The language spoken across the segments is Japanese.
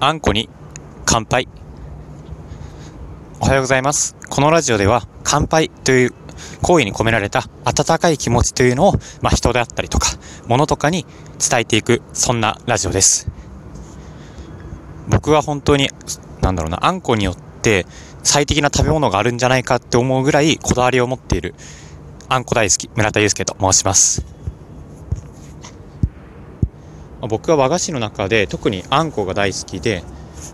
あんこに乾杯。おはようございます。このラジオでは乾杯という行為に込められた温かい気持ちというのを、まあ、人であったりとか、物とかに伝えていく、そんなラジオです。僕は本当に、なんだろうな、あんこによって最適な食べ物があるんじゃないかって思うぐらいこだわりを持っている、あんこ大好き、村田祐介と申します。僕は和菓子の中で特にあんこが大好きで、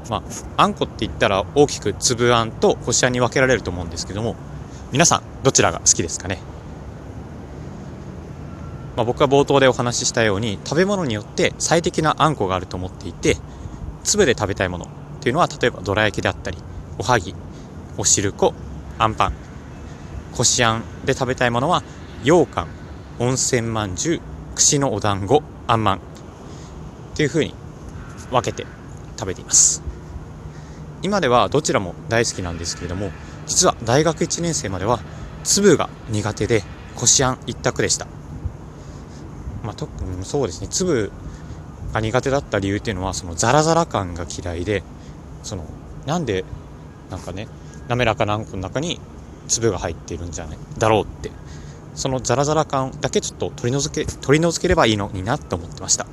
まあ、あんこって言ったら大きく粒あんとこしあんに分けられると思うんですけども皆さんどちらが好きですかね、まあ、僕は冒頭でお話ししたように食べ物によって最適なあんこがあると思っていて粒で食べたいものっていうのは例えばどら焼きであったりおはぎおしるこあんパンこしあんで食べたいものは羊羹温泉まんじゅう串のお団子あんまん。っていう風に分けて食べています。今ではどちらも大好きなんですけれども実は大学1年生までは粒が苦手でこしあん一択でした。まあ、とそうですね。粒が苦手だった理由っていうのはそのザラザラ感が嫌いでそのなんでなんかね滑らかなあんこの中に粒が入っているんじゃないだろうって。そのザラザラ感だけちょっと取り除け取り除ければいいのになって思ってました。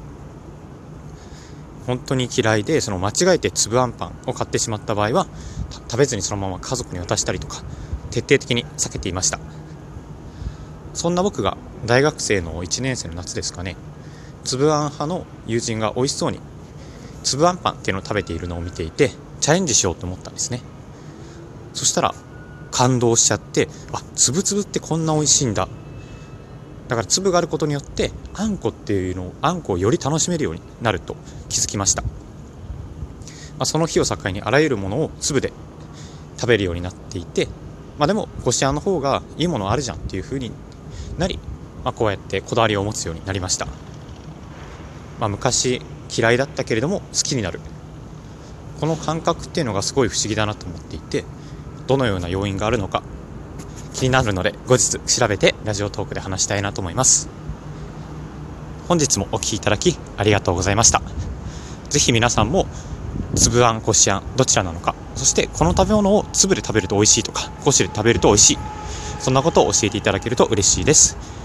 本当に嫌いでその間違えて粒あんパンを買ってしまった場合は食べずにそのまま家族に渡したりとか徹底的に避けていました。そんな僕が大学生の1年生の夏ですかね。粒あん派の友人が美味しそうに粒あんパンっていうのを食べているのを見ていてチャレンジしようと思ったんですね。そしたら感動しちゃってあつぶつぶってこんな美味しいんだだから粒があることによってあんこっていうのをあんこをより楽しめるようになると気づきました、まあ、その日を境にあらゆるものを粒で食べるようになっていて、まあ、でもこしあんの方がいいものあるじゃんっていう風になり、まあ、こうやってこだわりを持つようになりました、まあ、昔嫌いだったけれども好きになる。この感覚っていうのがすごい不思議だなと思っていてどのような要因があるのか気になるので後日調べてラジオトークで話したいなと思います。本日もお聴きいただきありがとうございました。是非皆さんも粒あんこしあんどちらなのかそしてこの食べ物を粒で食べると美味しいとかこしで食べると美味しいそんなことを教えていただけると嬉しいです。